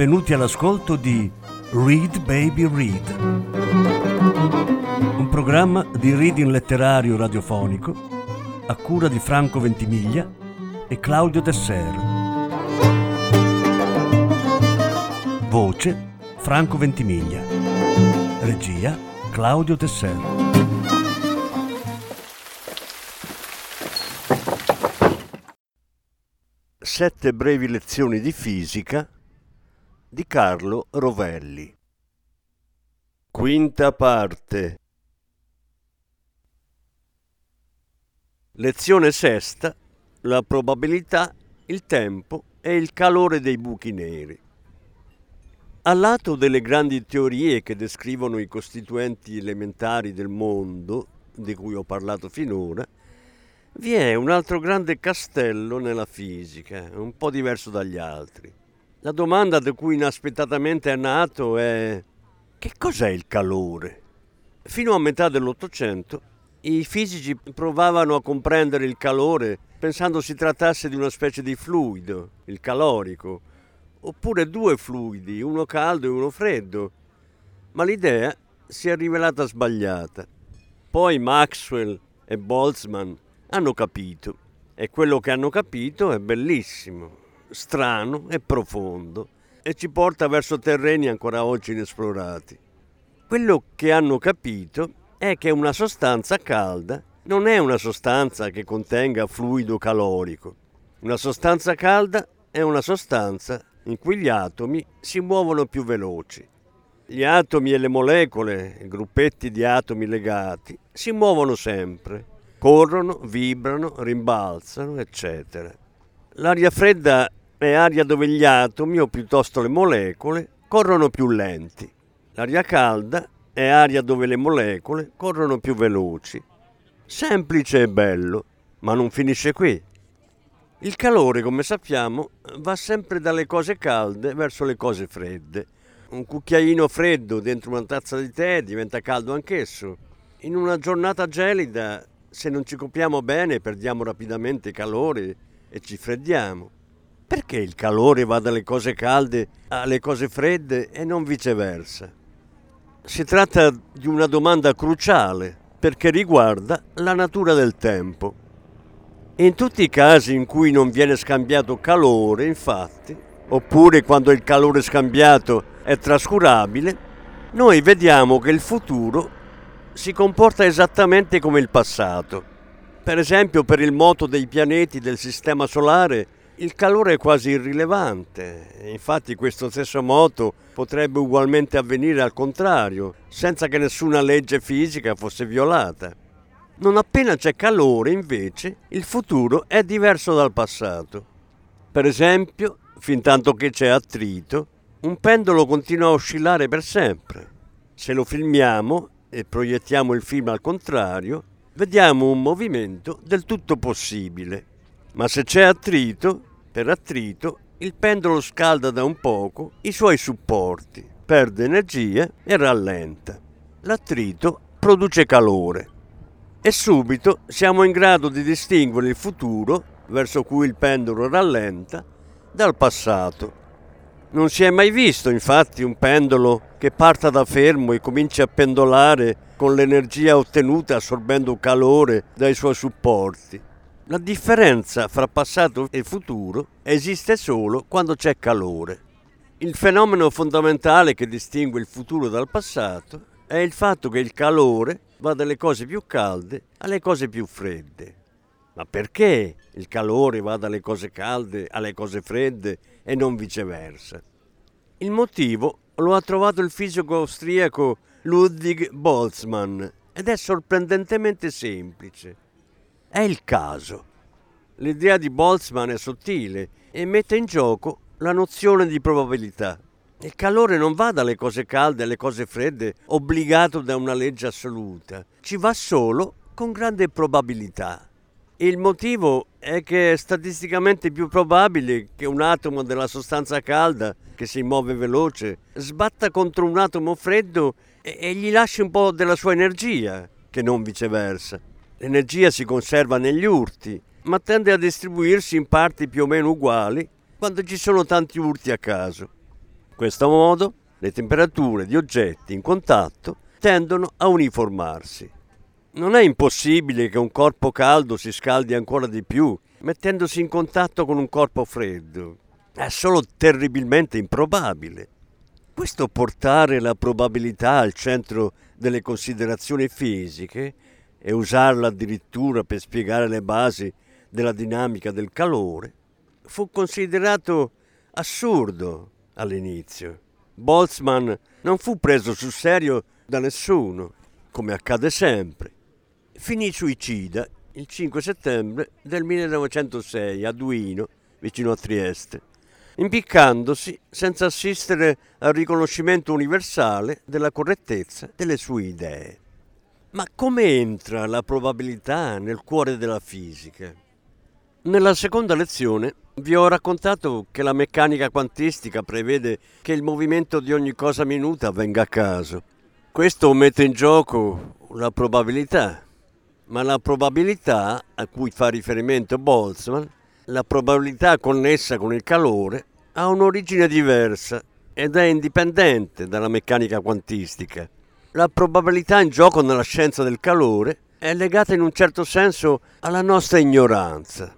benvenuti all'ascolto di Read Baby Read, un programma di reading letterario radiofonico a cura di Franco Ventimiglia e Claudio Desser. Voce Franco Ventimiglia. Regia Claudio Desser. Sette brevi lezioni di fisica di Carlo Rovelli. Quinta parte. Lezione sesta. La probabilità, il tempo e il calore dei buchi neri. Al lato delle grandi teorie che descrivono i costituenti elementari del mondo, di cui ho parlato finora, vi è un altro grande castello nella fisica, un po' diverso dagli altri. La domanda da cui inaspettatamente è nato è che cos'è il calore? Fino a metà dell'Ottocento i fisici provavano a comprendere il calore pensando si trattasse di una specie di fluido, il calorico, oppure due fluidi, uno caldo e uno freddo. Ma l'idea si è rivelata sbagliata. Poi Maxwell e Boltzmann hanno capito e quello che hanno capito è bellissimo, strano e profondo e ci porta verso terreni ancora oggi inesplorati. Quello che hanno capito è che una sostanza calda non è una sostanza che contenga fluido calorico. Una sostanza calda è una sostanza in cui gli atomi si muovono più veloci. Gli atomi e le molecole, gruppetti di atomi legati, si muovono sempre, corrono, vibrano, rimbalzano, eccetera. L'aria fredda è aria dove gli atomi, o piuttosto le molecole, corrono più lenti. L'aria calda è aria dove le molecole corrono più veloci. Semplice e bello, ma non finisce qui. Il calore, come sappiamo, va sempre dalle cose calde verso le cose fredde. Un cucchiaino freddo dentro una tazza di tè diventa caldo anch'esso. In una giornata gelida, se non ci copiamo bene, perdiamo rapidamente calore e ci freddiamo. Perché il calore va dalle cose calde alle cose fredde e non viceversa? Si tratta di una domanda cruciale perché riguarda la natura del tempo. In tutti i casi in cui non viene scambiato calore, infatti, oppure quando il calore scambiato è trascurabile, noi vediamo che il futuro si comporta esattamente come il passato. Per esempio per il moto dei pianeti del Sistema Solare il calore è quasi irrilevante, infatti questo stesso moto potrebbe ugualmente avvenire al contrario, senza che nessuna legge fisica fosse violata. Non appena c'è calore, invece, il futuro è diverso dal passato. Per esempio, fin tanto che c'è attrito, un pendolo continua a oscillare per sempre. Se lo filmiamo e proiettiamo il film al contrario, vediamo un movimento del tutto possibile. Ma se c'è attrito, per attrito, il pendolo scalda da un poco i suoi supporti, perde energia e rallenta. L'attrito produce calore e subito siamo in grado di distinguere il futuro, verso cui il pendolo rallenta, dal passato. Non si è mai visto infatti un pendolo che parta da fermo e comincia a pendolare con l'energia ottenuta assorbendo calore dai suoi supporti. La differenza fra passato e futuro esiste solo quando c'è calore. Il fenomeno fondamentale che distingue il futuro dal passato è il fatto che il calore va dalle cose più calde alle cose più fredde. Ma perché il calore va dalle cose calde alle cose fredde e non viceversa? Il motivo lo ha trovato il fisico austriaco Ludwig Boltzmann ed è sorprendentemente semplice è il caso. L'idea di Boltzmann è sottile e mette in gioco la nozione di probabilità. Il calore non va dalle cose calde alle cose fredde obbligato da una legge assoluta, ci va solo con grande probabilità. Il motivo è che è statisticamente più probabile che un atomo della sostanza calda, che si muove veloce, sbatta contro un atomo freddo e, gli lasci un po' della sua energia, che non viceversa. L'energia si conserva negli urti, ma tende a distribuirsi in parti più o meno uguali quando ci sono tanti urti a caso. questo modo le temperature di oggetti in contatto tendono a uniformarsi. Non è impossibile che un corpo caldo si scaldi ancora di più mettendosi in contatto con un corpo freddo. È solo terribilmente improbabile. Questo portare la probabilità al centro delle considerazioni fisiche e usarla addirittura per spiegare le basi della dinamica del calore fu considerato assurdo all'inizio. Boltzmann non fu preso sul serio da nessuno, come accade sempre. Finì suicida il 5 settembre del 1906 a Duino, vicino a Trieste, impiccandosi senza assistere al riconoscimento universale della correttezza delle sue idee. Ma come entra la probabilità nel cuore della fisica? Nella seconda lezione vi ho raccontato che la meccanica quantistica prevede che il movimento di ogni cosa minuta avvenga a caso. Questo mette in gioco la probabilità, ma la probabilità a cui fa riferimento Boltzmann, la probabilità connessa con il calore, ha un'origine diversa ed è indipendente dalla meccanica quantistica. La probabilità in gioco nella scienza del calore è legata in un certo senso alla nostra ignoranza.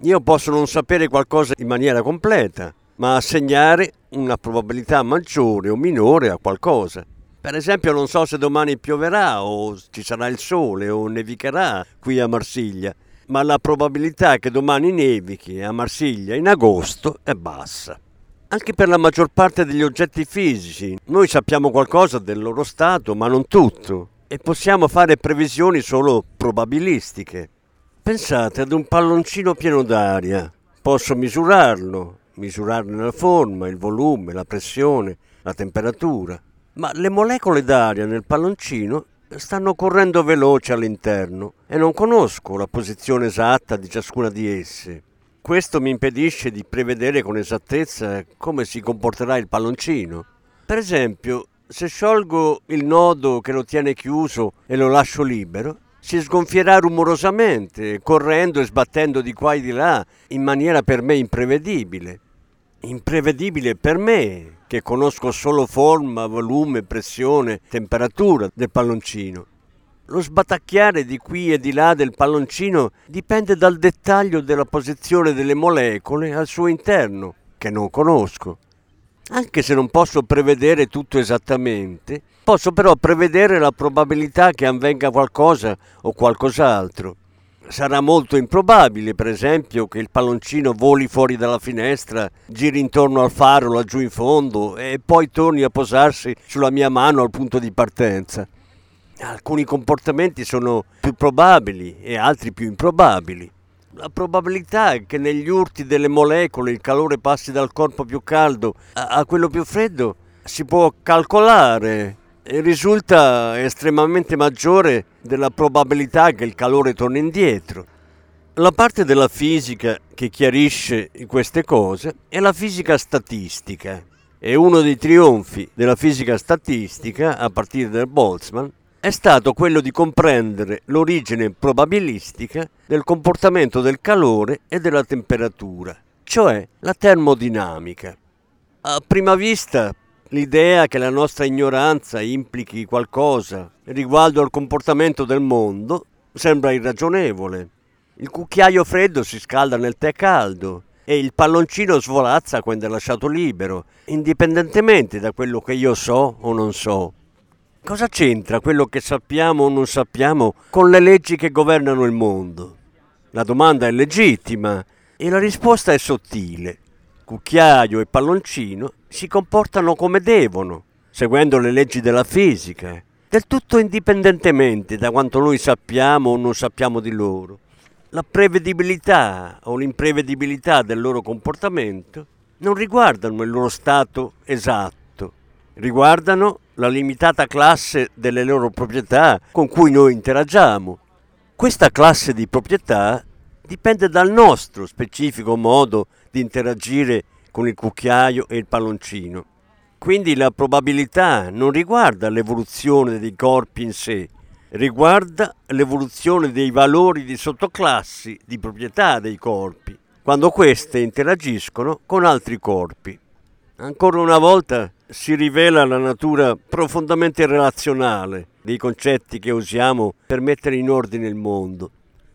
Io posso non sapere qualcosa in maniera completa, ma assegnare una probabilità maggiore o minore a qualcosa. Per esempio non so se domani pioverà o ci sarà il sole o nevicherà qui a Marsiglia, ma la probabilità che domani nevichi a Marsiglia in agosto è bassa. Anche per la maggior parte degli oggetti fisici, noi sappiamo qualcosa del loro stato, ma non tutto, e possiamo fare previsioni solo probabilistiche. Pensate ad un palloncino pieno d'aria. Posso misurarlo, misurarne la forma, il volume, la pressione, la temperatura. Ma le molecole d'aria nel palloncino stanno correndo veloce all'interno e non conosco la posizione esatta di ciascuna di esse. Questo mi impedisce di prevedere con esattezza come si comporterà il palloncino. Per esempio, se sciolgo il nodo che lo tiene chiuso e lo lascio libero, si sgonfierà rumorosamente, correndo e sbattendo di qua e di là in maniera per me imprevedibile. Imprevedibile per me, che conosco solo forma, volume, pressione, temperatura del palloncino. Lo sbatacchiare di qui e di là del palloncino dipende dal dettaglio della posizione delle molecole al suo interno, che non conosco. Anche se non posso prevedere tutto esattamente, posso però prevedere la probabilità che avvenga qualcosa o qualcos'altro. Sarà molto improbabile, per esempio, che il palloncino voli fuori dalla finestra, giri intorno al faro laggiù in fondo e poi torni a posarsi sulla mia mano al punto di partenza. Alcuni comportamenti sono più probabili e altri più improbabili. La probabilità che negli urti delle molecole il calore passi dal corpo più caldo a, a quello più freddo si può calcolare e risulta estremamente maggiore della probabilità che il calore torni indietro. La parte della fisica che chiarisce queste cose è la fisica statistica e uno dei trionfi della fisica statistica, a partire da Boltzmann, è stato quello di comprendere l'origine probabilistica del comportamento del calore e della temperatura, cioè la termodinamica. A prima vista, l'idea che la nostra ignoranza implichi qualcosa riguardo al comportamento del mondo sembra irragionevole. Il cucchiaio freddo si scalda nel tè caldo e il palloncino svolazza quando è lasciato libero, indipendentemente da quello che io so o non so. Cosa c'entra quello che sappiamo o non sappiamo con le leggi che governano il mondo? La domanda è legittima e la risposta è sottile. Cucchiaio e palloncino si comportano come devono, seguendo le leggi della fisica, del tutto indipendentemente da quanto noi sappiamo o non sappiamo di loro. La prevedibilità o l'imprevedibilità del loro comportamento non riguardano il loro stato esatto, riguardano la limitata classe delle loro proprietà con cui noi interagiamo. Questa classe di proprietà dipende dal nostro specifico modo di interagire con il cucchiaio e il palloncino. Quindi la probabilità non riguarda l'evoluzione dei corpi in sé, riguarda l'evoluzione dei valori di sottoclassi di proprietà dei corpi, quando queste interagiscono con altri corpi. Ancora una volta si rivela la natura profondamente relazionale dei concetti che usiamo per mettere in ordine il mondo.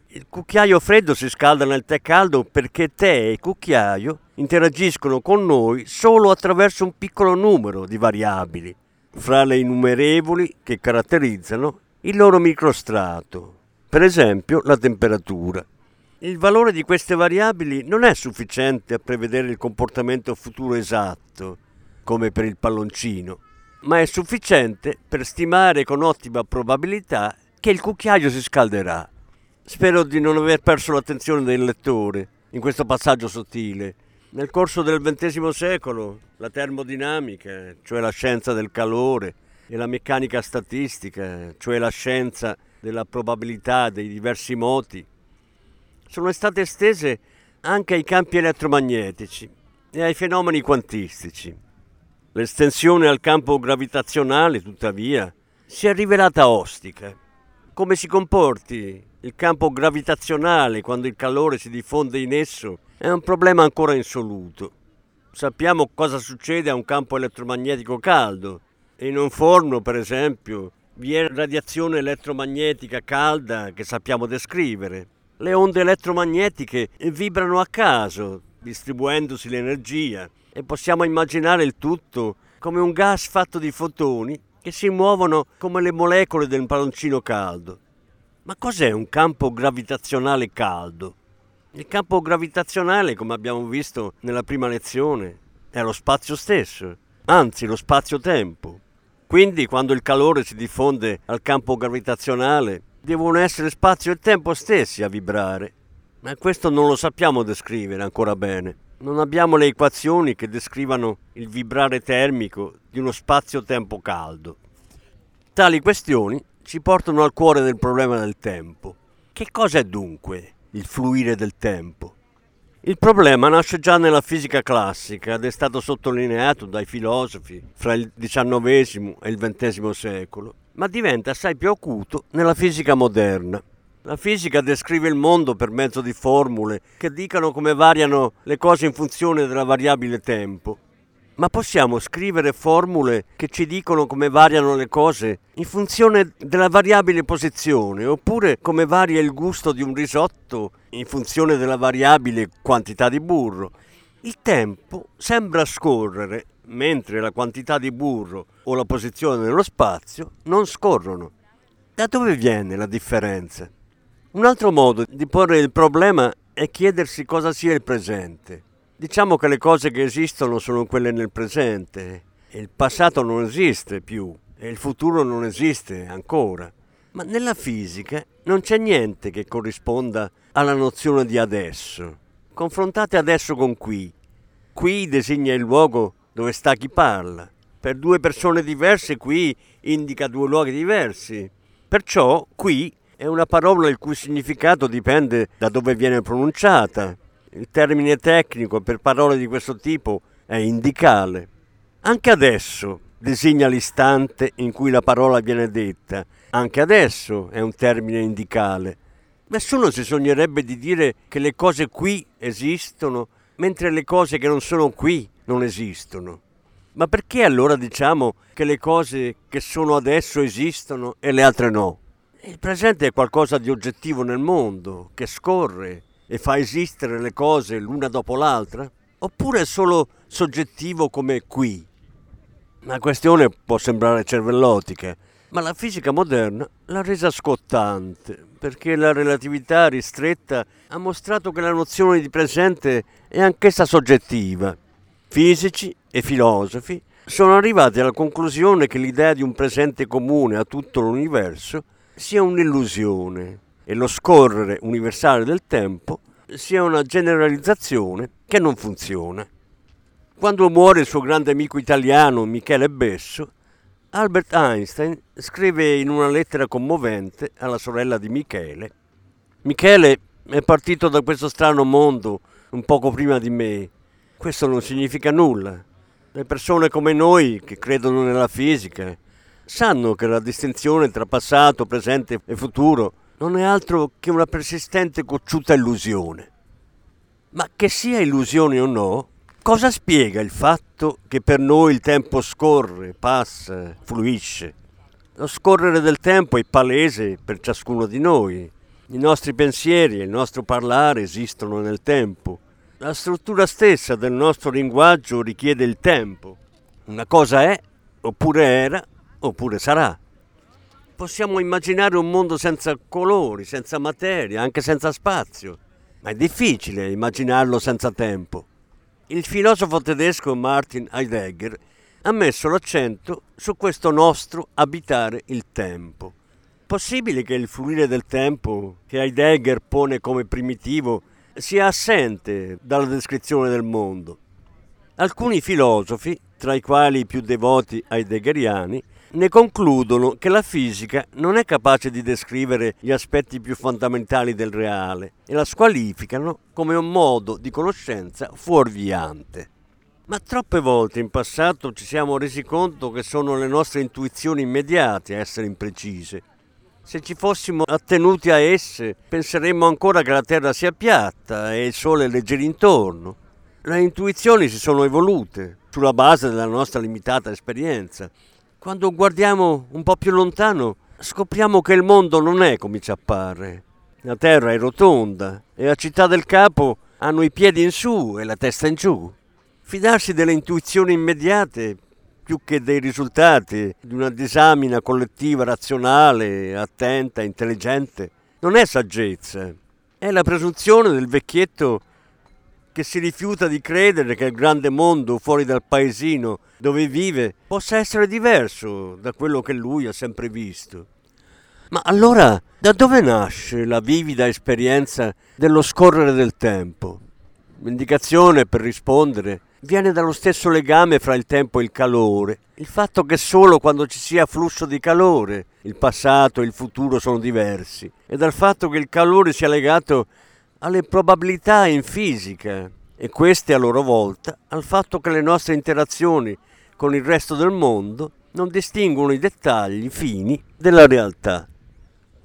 Il cucchiaio freddo si scalda nel tè caldo perché tè e cucchiaio interagiscono con noi solo attraverso un piccolo numero di variabili, fra le innumerevoli che caratterizzano il loro microstrato, per esempio la temperatura. Il valore di queste variabili non è sufficiente a prevedere il comportamento futuro esatto, come per il palloncino, ma è sufficiente per stimare con ottima probabilità che il cucchiaio si scalderà. Spero di non aver perso l'attenzione del lettore in questo passaggio sottile. Nel corso del XX secolo la termodinamica, cioè la scienza del calore, e la meccanica statistica, cioè la scienza della probabilità dei diversi moti, sono state estese anche ai campi elettromagnetici e ai fenomeni quantistici. L'estensione al campo gravitazionale, tuttavia, si è rivelata ostica. Come si comporti il campo gravitazionale quando il calore si diffonde in esso è un problema ancora insoluto. Sappiamo cosa succede a un campo elettromagnetico caldo. In un forno, per esempio, vi è radiazione elettromagnetica calda che sappiamo descrivere le onde elettromagnetiche vibrano a caso, distribuendosi l'energia, e possiamo immaginare il tutto come un gas fatto di fotoni che si muovono come le molecole del palloncino caldo. Ma cos'è un campo gravitazionale caldo? Il campo gravitazionale, come abbiamo visto nella prima lezione, è lo spazio stesso, anzi lo spazio-tempo. Quindi quando il calore si diffonde al campo gravitazionale, devono essere spazio e tempo stessi a vibrare. Ma questo non lo sappiamo descrivere ancora bene. Non abbiamo le equazioni che descrivano il vibrare termico di uno spazio-tempo caldo. Tali questioni ci portano al cuore del problema del tempo. Che cosa è dunque il fluire del tempo? Il problema nasce già nella fisica classica ed è stato sottolineato dai filosofi fra il XIX e il XX secolo ma diventa assai più acuto nella fisica moderna. La fisica descrive il mondo per mezzo di formule che dicano come variano le cose in funzione della variabile tempo. Ma possiamo scrivere formule che ci dicono come variano le cose in funzione della variabile posizione, oppure come varia il gusto di un risotto in funzione della variabile quantità di burro. Il tempo sembra scorrere mentre la quantità di burro o la posizione nello spazio non scorrono. Da dove viene la differenza? Un altro modo di porre il problema è chiedersi cosa sia il presente. Diciamo che le cose che esistono sono quelle nel presente. Il passato non esiste più e il futuro non esiste ancora. Ma nella fisica non c'è niente che corrisponda alla nozione di adesso. Confrontate adesso con qui. Qui designa il luogo dove sta chi parla. Per due persone diverse qui indica due luoghi diversi. Perciò qui è una parola il cui significato dipende da dove viene pronunciata. Il termine tecnico per parole di questo tipo è indicale. Anche adesso designa l'istante in cui la parola viene detta. Anche adesso è un termine indicale. Nessuno si sognerebbe di dire che le cose qui esistono, mentre le cose che non sono qui non esistono. Ma perché allora diciamo che le cose che sono adesso esistono e le altre no? Il presente è qualcosa di oggettivo nel mondo, che scorre e fa esistere le cose l'una dopo l'altra? Oppure è solo soggettivo come qui? La questione può sembrare cervellotica, ma la fisica moderna l'ha resa scottante, perché la relatività ristretta ha mostrato che la nozione di presente è anch'essa soggettiva Fisici e filosofi sono arrivati alla conclusione che l'idea di un presente comune a tutto l'universo sia un'illusione e lo scorrere universale del tempo sia una generalizzazione che non funziona. Quando muore il suo grande amico italiano Michele Besso, Albert Einstein scrive in una lettera commovente alla sorella di Michele Michele è partito da questo strano mondo un poco prima di me questo non significa nulla. Le persone come noi, che credono nella fisica, sanno che la distinzione tra passato, presente e futuro non è altro che una persistente cocciuta illusione. Ma che sia illusione o no, Cosa spiega il fatto che per noi il tempo scorre, passa, fluisce? Lo scorrere del tempo è palese per ciascuno di noi. I nostri pensieri e il nostro parlare esistono nel tempo. La struttura stessa del nostro linguaggio richiede il tempo. Una cosa è, oppure era, oppure sarà. Possiamo immaginare un mondo senza colori, senza materia, anche senza spazio, ma è difficile immaginarlo senza tempo. Il filosofo tedesco Martin Heidegger ha messo l'accento su questo nostro abitare il tempo. Possibile che il fluire del tempo, che Heidegger pone come primitivo, sia assente dalla descrizione del mondo? Alcuni filosofi, tra i quali i più devoti heideggeriani, ne concludono che la fisica non è capace di descrivere gli aspetti più fondamentali del reale e la squalificano come un modo di conoscenza fuorviante. Ma troppe volte in passato ci siamo resi conto che sono le nostre intuizioni immediate a essere imprecise. Se ci fossimo attenuti a esse, penseremmo ancora che la Terra sia piatta e il Sole leggeri intorno. Le intuizioni si sono evolute sulla base della nostra limitata esperienza quando guardiamo un po' più lontano, scopriamo che il mondo non è come ci appare. La terra è rotonda e a Città del Capo hanno i piedi in su e la testa in giù. Fidarsi delle intuizioni immediate più che dei risultati di una disamina collettiva razionale, attenta, intelligente, non è saggezza. È la presunzione del vecchietto che si rifiuta di credere che il grande mondo fuori dal paesino dove vive possa essere diverso da quello che lui ha sempre visto. Ma allora da dove nasce la vivida esperienza dello scorrere del tempo? L'indicazione per rispondere viene dallo stesso legame fra il tempo e il calore, il fatto che solo quando ci sia flusso di calore il passato e il futuro sono diversi, e dal fatto che il calore sia legato alle probabilità in fisica e queste a loro volta al fatto che le nostre interazioni con il resto del mondo non distinguono i dettagli fini della realtà.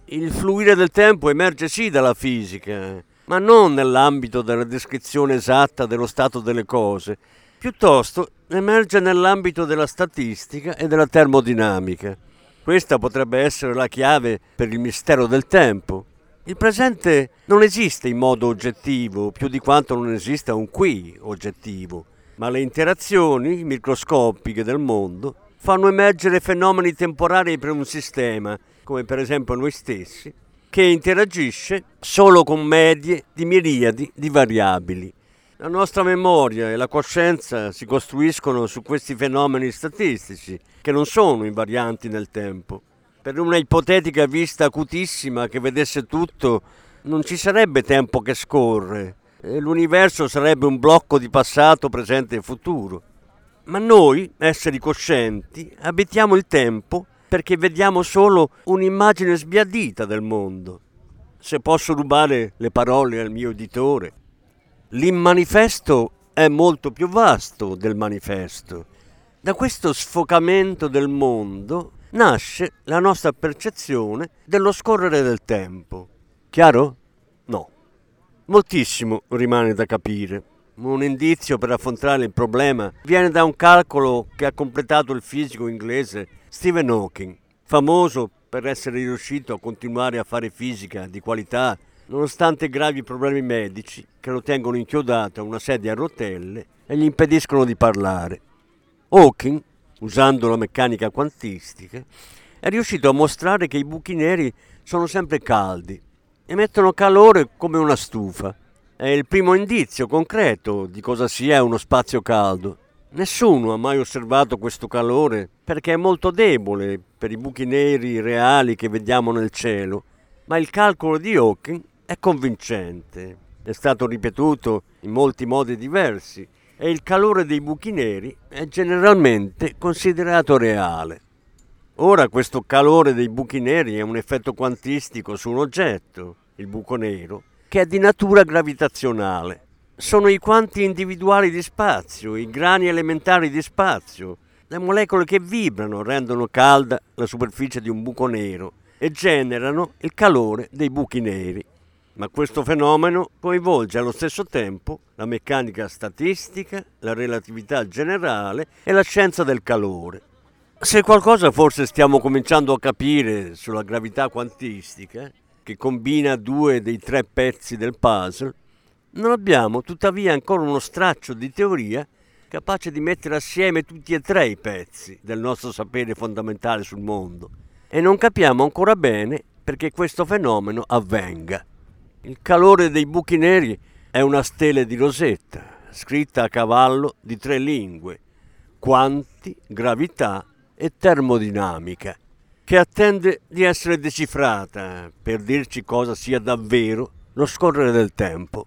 Il fluire del tempo emerge sì dalla fisica, ma non nell'ambito della descrizione esatta dello stato delle cose, piuttosto emerge nell'ambito della statistica e della termodinamica. Questa potrebbe essere la chiave per il mistero del tempo, il presente non esiste in modo oggettivo, più di quanto non esista un qui oggettivo, ma le interazioni microscopiche del mondo fanno emergere fenomeni temporali per un sistema, come per esempio noi stessi, che interagisce solo con medie di miriadi di variabili. La nostra memoria e la coscienza si costruiscono su questi fenomeni statistici, che non sono invarianti nel tempo. Per una ipotetica vista acutissima che vedesse tutto, non ci sarebbe tempo che scorre e l'universo sarebbe un blocco di passato, presente e futuro. Ma noi, esseri coscienti, abitiamo il tempo perché vediamo solo un'immagine sbiadita del mondo. Se posso rubare le parole al mio editore, l'immanifesto è molto più vasto del manifesto. Da questo sfocamento del mondo nasce la nostra percezione dello scorrere del tempo. Chiaro? No. Moltissimo rimane da capire. Un indizio per affrontare il problema viene da un calcolo che ha completato il fisico inglese Stephen Hawking, famoso per essere riuscito a continuare a fare fisica di qualità nonostante gravi problemi medici che lo tengono inchiodato a una sedia a rotelle e gli impediscono di parlare. Hawking usando la meccanica quantistica, è riuscito a mostrare che i buchi neri sono sempre caldi, emettono calore come una stufa. È il primo indizio concreto di cosa sia uno spazio caldo. Nessuno ha mai osservato questo calore perché è molto debole per i buchi neri reali che vediamo nel cielo, ma il calcolo di Hawking è convincente. È stato ripetuto in molti modi diversi e il calore dei buchi neri è generalmente considerato reale. Ora questo calore dei buchi neri è un effetto quantistico su un oggetto, il buco nero, che è di natura gravitazionale. Sono i quanti individuali di spazio, i grani elementari di spazio, le molecole che vibrano rendono calda la superficie di un buco nero e generano il calore dei buchi neri. Ma questo fenomeno coinvolge allo stesso tempo la meccanica statistica, la relatività generale e la scienza del calore. Se qualcosa forse stiamo cominciando a capire sulla gravità quantistica, che combina due dei tre pezzi del puzzle, non abbiamo tuttavia ancora uno straccio di teoria capace di mettere assieme tutti e tre i pezzi del nostro sapere fondamentale sul mondo e non capiamo ancora bene perché questo fenomeno avvenga. Il calore dei buchi neri è una stele di rosetta, scritta a cavallo di tre lingue, quanti, gravità e termodinamica, che attende di essere decifrata per dirci cosa sia davvero lo scorrere del tempo.